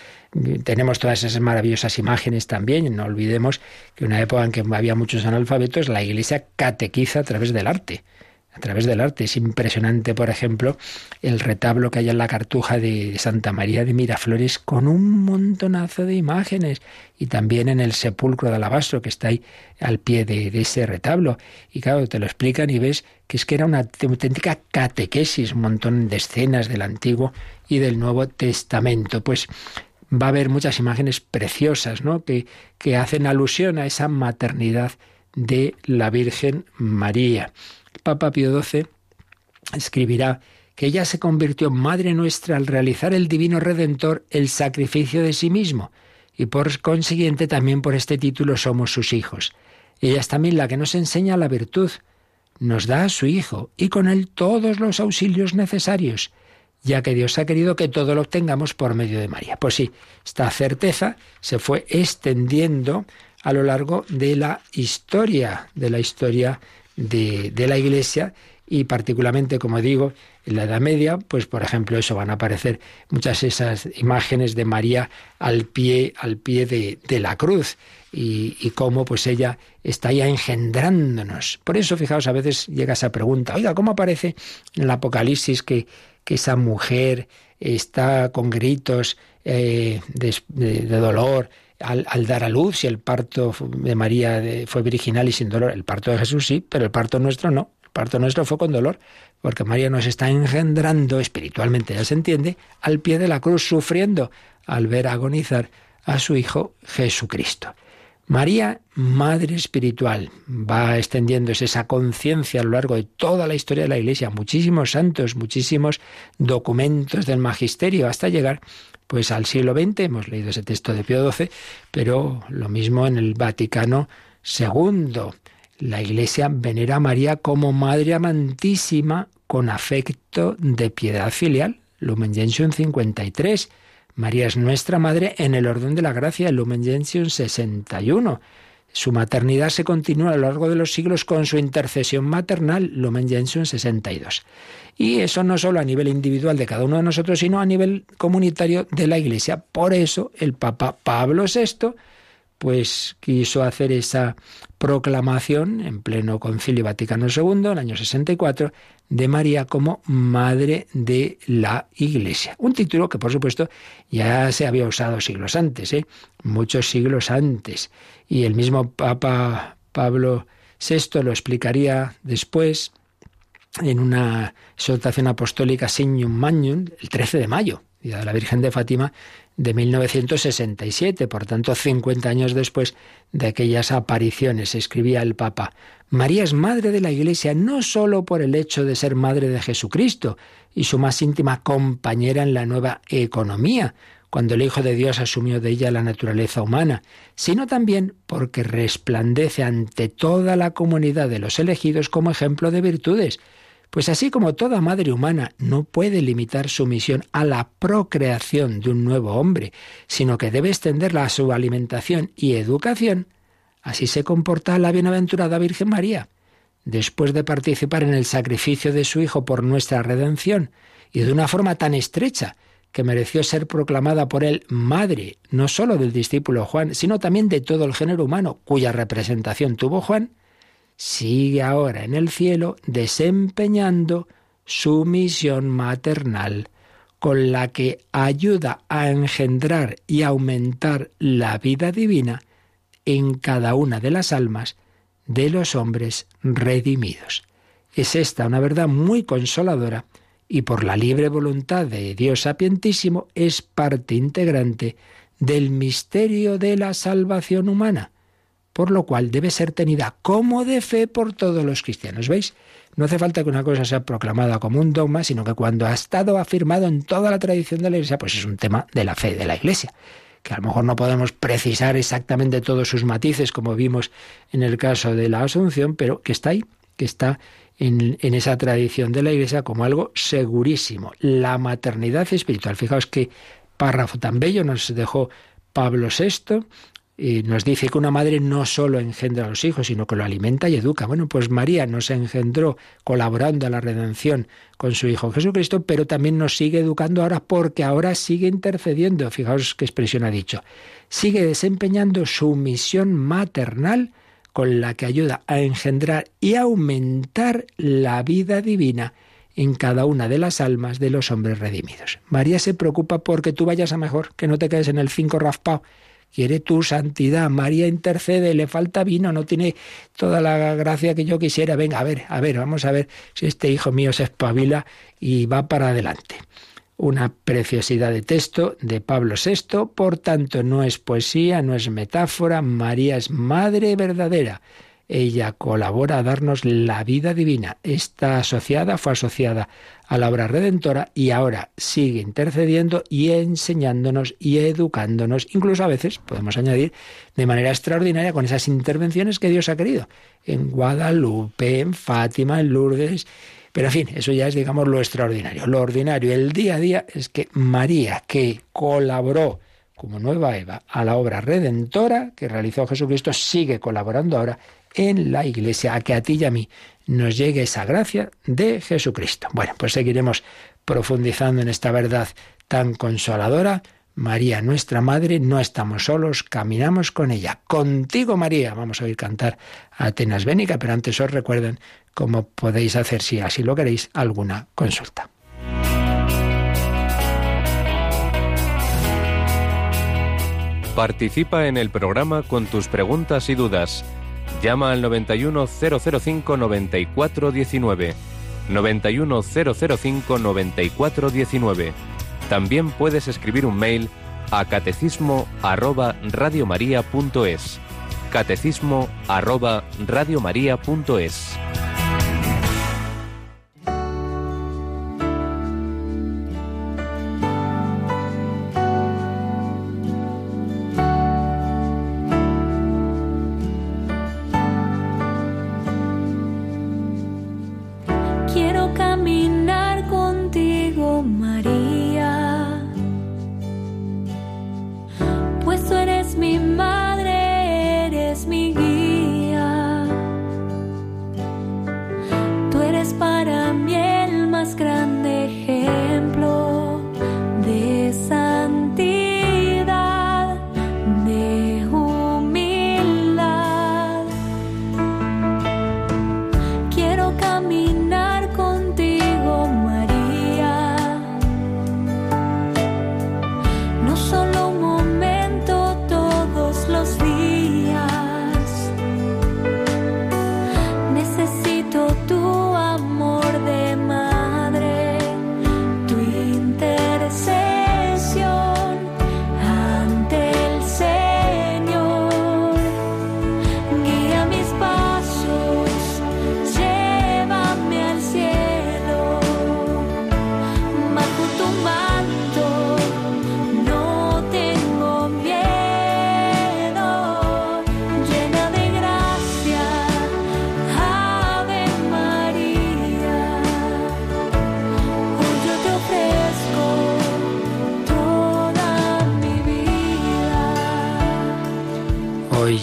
tenemos todas esas maravillosas imágenes también. No olvidemos que una época en que había muchos analfabetos, la Iglesia catequiza a través del arte a través del arte. Es impresionante, por ejemplo, el retablo que hay en la cartuja de Santa María de Miraflores con un montonazo de imágenes y también en el sepulcro de alabastro que está ahí al pie de, ese retablo. Y claro, te lo explican y ves que es que era una auténtica catequesis, un montón de escenas del Antiguo y del Nuevo Testamento. Pues va a haber muchas imágenes preciosas, ¿no? Que, que hacen alusión a esa maternidad de la Virgen María. Papa Pío XII escribirá que ella se convirtió en Madre nuestra al realizar el Divino Redentor el sacrificio de sí mismo, y por consiguiente también por este título somos sus hijos. Ella es también la que nos enseña la virtud, nos da a su Hijo y con él todos los auxilios necesarios, ya que Dios ha querido que todo lo obtengamos por medio de María. Pues sí, esta certeza se fue extendiendo a lo largo de la historia, de la historia de, la Iglesia y particularmente, como digo, en la Edad Media, pues por ejemplo, eso van a aparecer muchas esas imágenes de María al pie, al pie de, la cruz y, cómo pues ella está ya engendrándonos. Por eso, fijaos, a veces llega esa pregunta, oiga, ¿cómo aparece en el Apocalipsis que, que esa mujer está con gritos eh, de dolor? Al, dar a luz, si el parto de María fue virginal y sin dolor, el parto de Jesús sí, pero el parto nuestro no. El parto nuestro fue con dolor, porque María nos está engendrando espiritualmente, ya se entiende, al pie de la cruz, sufriendo al ver agonizar a su Hijo Jesucristo. María, Madre Espiritual, va extendiéndose esa conciencia a lo largo de toda la historia de la Iglesia, muchísimos santos, muchísimos documentos del magisterio, hasta llegar pues al siglo XX, hemos leído ese texto de Pío XII, pero lo mismo en el Vaticano II. La Iglesia venera a María como Madre amantísima con afecto de piedad filial. Lumen Gentium 53. María es nuestra Madre en el orden de la gracia, Lumen Gentium 61. Su maternidad se continúa a lo largo de los siglos con su intercesión maternal, Lumen Gentium 62. Y eso no solo a nivel individual de cada uno de nosotros, sino a nivel comunitario de la Iglesia. Por eso el Papa Pablo VI pues quiso hacer esa proclamación en pleno Concilio Vaticano II, en el año 64, de María como Madre de la Iglesia. Un título que, por supuesto, ya se había usado siglos antes, ¿eh? muchos siglos antes. Y el mismo Papa Pablo VI lo explicaría después en una exhortación apostólica Signum Magnum, el 13 de mayo, Día de la Virgen de Fátima, de 1967, por tanto 50 años después de aquellas apariciones, escribía el Papa. María es madre de la Iglesia no sólo por el hecho de ser madre de Jesucristo y su más íntima compañera en la nueva economía, cuando el Hijo de Dios asumió de ella la naturaleza humana, sino también porque resplandece ante toda la comunidad de los elegidos como ejemplo de virtudes, pues así como toda madre humana no puede limitar su misión a la procreación de un nuevo hombre, sino que debe extenderla a su alimentación y educación, así se comporta la bienaventurada Virgen María. Después de participar en el sacrificio de su Hijo por nuestra redención, y de una forma tan estrecha que mereció ser proclamada por él madre, no sólo del discípulo Juan, sino también de todo el género humano, cuya representación tuvo Juan, sigue ahora en el cielo desempeñando su misión maternal, con la que ayuda a engendrar y aumentar la vida divina en cada una de las almas de los hombres redimidos. Es esta una verdad muy consoladora y por la libre voluntad de Dios sapientísimo es parte integrante del misterio de la salvación humana por lo cual debe ser tenida como de fe por todos los cristianos. ¿Veis? No hace falta que una cosa sea proclamada como un dogma, sino que cuando ha estado afirmado en toda la tradición de la Iglesia, pues es un tema de la fe de la Iglesia que a lo mejor no podemos precisar exactamente todos sus matices, como vimos en el caso de la Asunción, pero que está ahí, que está en, esa tradición de la Iglesia como algo segurísimo. La maternidad espiritual. Fijaos qué párrafo tan bello nos dejó Pablo VI y nos dice que una madre no solo engendra a los hijos, sino que lo alimenta y educa. Bueno, pues María nos engendró colaborando a la redención con su Hijo Jesucristo, pero también nos sigue educando ahora porque ahora sigue intercediendo. Fijaos qué expresión ha dicho. Sigue desempeñando su misión maternal con la que ayuda a engendrar y aumentar la vida divina en cada una de las almas de los hombres redimidos. María se preocupa porque tú vayas a mejor, que no te quedes en el cinco raspado quiere tu santidad. María intercede, le falta vino, no tiene toda la gracia que yo quisiera. Venga, a ver, a ver, vamos a ver si este hijo mío se espabila y va para adelante. Una preciosidad de texto de Pablo VI, por tanto no es poesía, no es metáfora, María es madre verdadera ella colabora a darnos la vida divina. Está asociada, fue asociada a la obra redentora y ahora sigue intercediendo y enseñándonos y educándonos, incluso a veces, podemos añadir, de manera extraordinaria con esas intervenciones que Dios ha querido, en Guadalupe, en Fátima, en Lourdes. Pero en fin, eso ya es, digamos, lo extraordinario. Lo ordinario, el día a día, es que María, que colaboró como nueva Eva a la obra redentora que realizó Jesucristo, sigue colaborando ahora en la Iglesia, a que a ti y a mí nos llegue esa gracia de Jesucristo. Bueno, pues seguiremos profundizando en esta verdad tan consoladora. María, nuestra Madre, no estamos solos, caminamos con ella. Contigo, María. Vamos a oír cantar a Atenas Bénica, pero antes os recuerden cómo podéis hacer, si así lo queréis, alguna consulta. Participa en el programa con tus preguntas y dudas Llama al 91005 9419. 91005 9419. También puedes escribir un mail a catecismo arroba radiomaria.es. Catecismo arroba radiomaria.es.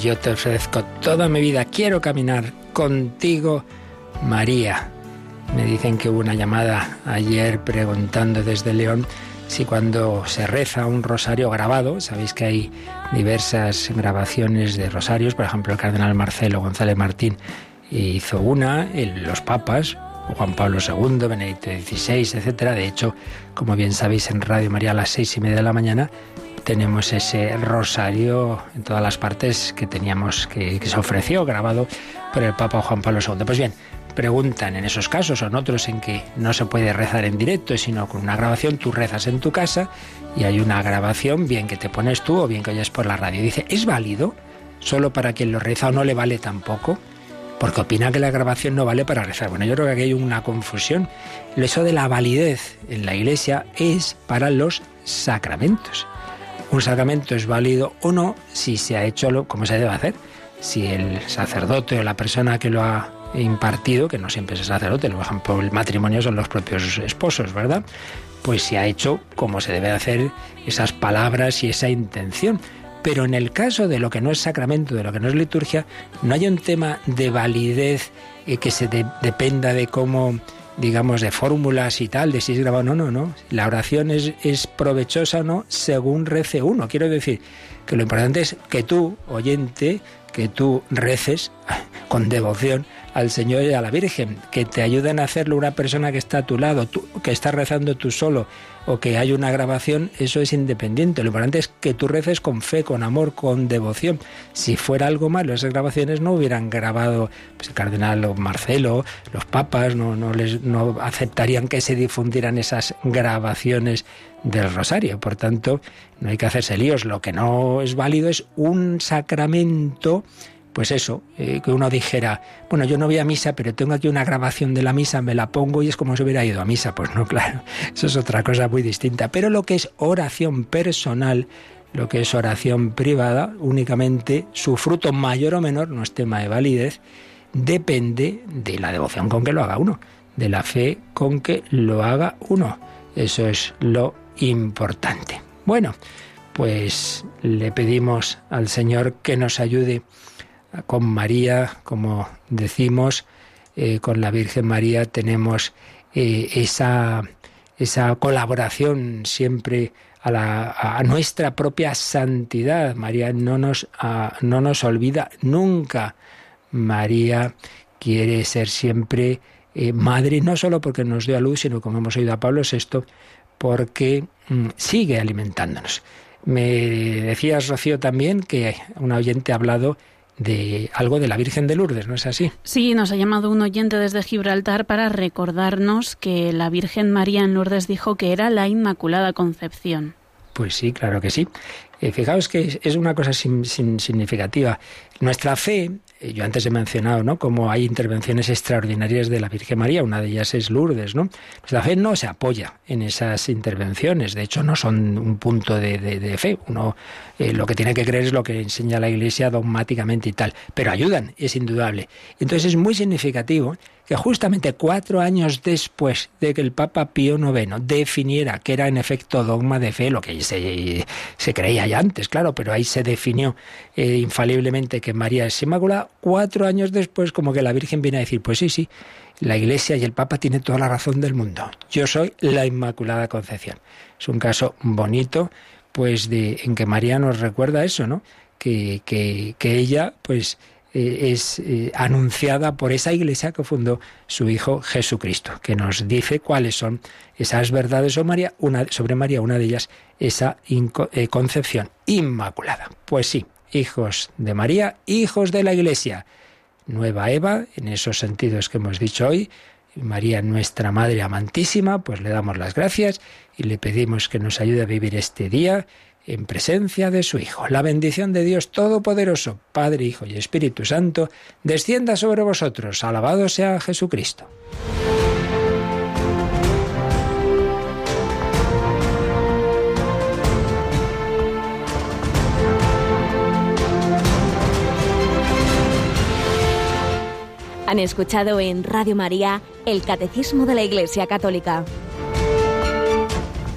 yo te ofrezco toda mi vida, quiero caminar contigo, María. Me dicen que hubo una llamada ayer preguntando desde León si cuando se reza un rosario grabado, sabéis que hay diversas grabaciones de rosarios, por ejemplo el cardenal Marcelo González Martín hizo una, los papas, Juan Pablo II, Benedicto XVI, etcétera. De hecho, como bien sabéis, en Radio María a las seis y media de la mañana tenemos ese rosario en todas las partes que teníamos, que, se ofreció, grabado por el Papa Juan Pablo II. Pues bien, preguntan en esos casos o en otros en que no se puede rezar en directo, sino con una grabación, tú rezas en tu casa y hay una grabación, bien que te pones tú o bien que oyes por la radio. Dice, ¿es válido solo para quien lo reza o no le vale tampoco? Porque opina que la grabación no vale para rezar. Bueno, yo creo que aquí hay una confusión. Eso de la validez en la iglesia es para los sacramentos un sacramento es válido o no si se ha hecho lo, como se debe hacer. Si el sacerdote o la persona que lo ha impartido, que no siempre es el sacerdote, por el matrimonio son los propios esposos, ¿verdad? Pues se ha hecho como se debe hacer esas palabras y esa intención. Pero en el caso de lo que no es sacramento, de lo que no es liturgia, no hay un tema de validez eh, que se dependa de cómo digamos, de fórmulas y tal, de si es grabado. No, no, no. La oración es, es provechosa no según rece uno. Quiero decir que lo importante es que tú, oyente, que tú reces con devoción al Señor y a la Virgen, que te ayuden a hacerlo una persona que está a tu lado, que está rezando tú solo, o que hay una grabación, eso es independiente. Lo importante es que tú reces con fe, con amor, con devoción. Si fuera algo malo, esas grabaciones no hubieran grabado pues, el cardenal Marcelo, los papas, no, no, les, no aceptarían que se difundieran esas grabaciones del rosario. Por tanto, no hay que hacerse líos. Lo que no es válido es un sacramento pues eso, eh, que uno dijera, bueno, yo no voy a misa, pero tengo aquí una grabación de la misa, me la pongo y es como si hubiera ido a misa. Pues no, claro, eso es otra cosa muy distinta. Pero lo que es oración personal, lo que es oración privada, únicamente su fruto mayor o menor, no es tema de validez, depende de la devoción con que lo haga uno, de la fe con que lo haga uno. Eso es lo importante. Bueno, pues le pedimos al Señor que nos ayude con María, como decimos, eh, con la Virgen María tenemos eh, esa, esa colaboración siempre a, la, a, nuestra propia santidad. María no nos, no nos olvida nunca. María quiere ser siempre eh, madre, no solo porque nos dio a luz, sino como hemos oído a Pablo VI, porque mm, sigue alimentándonos. Me decías, Rocío, también que un oyente ha hablado de algo de la Virgen de Lourdes, ¿no es así? Sí, nos ha llamado un oyente desde Gibraltar para recordarnos que la Virgen María en Lourdes dijo que era la Inmaculada Concepción. Pues sí, claro que sí. Eh, fijaos que es una cosa significativa. Nuestra fe, eh, yo antes he mencionado, ¿no? Como hay intervenciones extraordinarias de la Virgen María, una de ellas es Lourdes, ¿no? Nuestra fe no se apoya en esas intervenciones, de hecho no son un punto de, fe. Uno eh, lo que tiene que creer es lo que enseña la Iglesia dogmáticamente y tal, pero ayudan, es indudable. Entonces es muy significativo que justamente cuatro años después de que el Papa Pío IX definiera que era en efecto dogma de fe, lo que se, creía ya antes, claro, pero ahí se definió eh, infaliblemente que María es Inmaculada, cuatro años después como que la Virgen viene a decir, pues sí, sí, la Iglesia y el Papa tienen toda la razón del mundo. Yo soy la Inmaculada Concepción. Es un caso bonito, pues de, en que María nos recuerda eso, ¿no? Que, que ella, pues, eh, es eh, anunciada por esa iglesia que fundó su Hijo Jesucristo, que nos dice cuáles son esas verdades sobre María, una, sobre María, una de ellas, esa eh, concepción inmaculada. Pues sí, hijos de María, hijos de la iglesia. Nueva Eva, en esos sentidos que hemos dicho hoy, María, nuestra Madre amantísima, pues le damos las gracias y le pedimos que nos ayude a vivir este día en presencia de su Hijo. La bendición de Dios Todopoderoso, Padre, Hijo y Espíritu Santo, descienda sobre vosotros. Alabado sea Jesucristo. Han escuchado en Radio María el Catecismo de la Iglesia Católica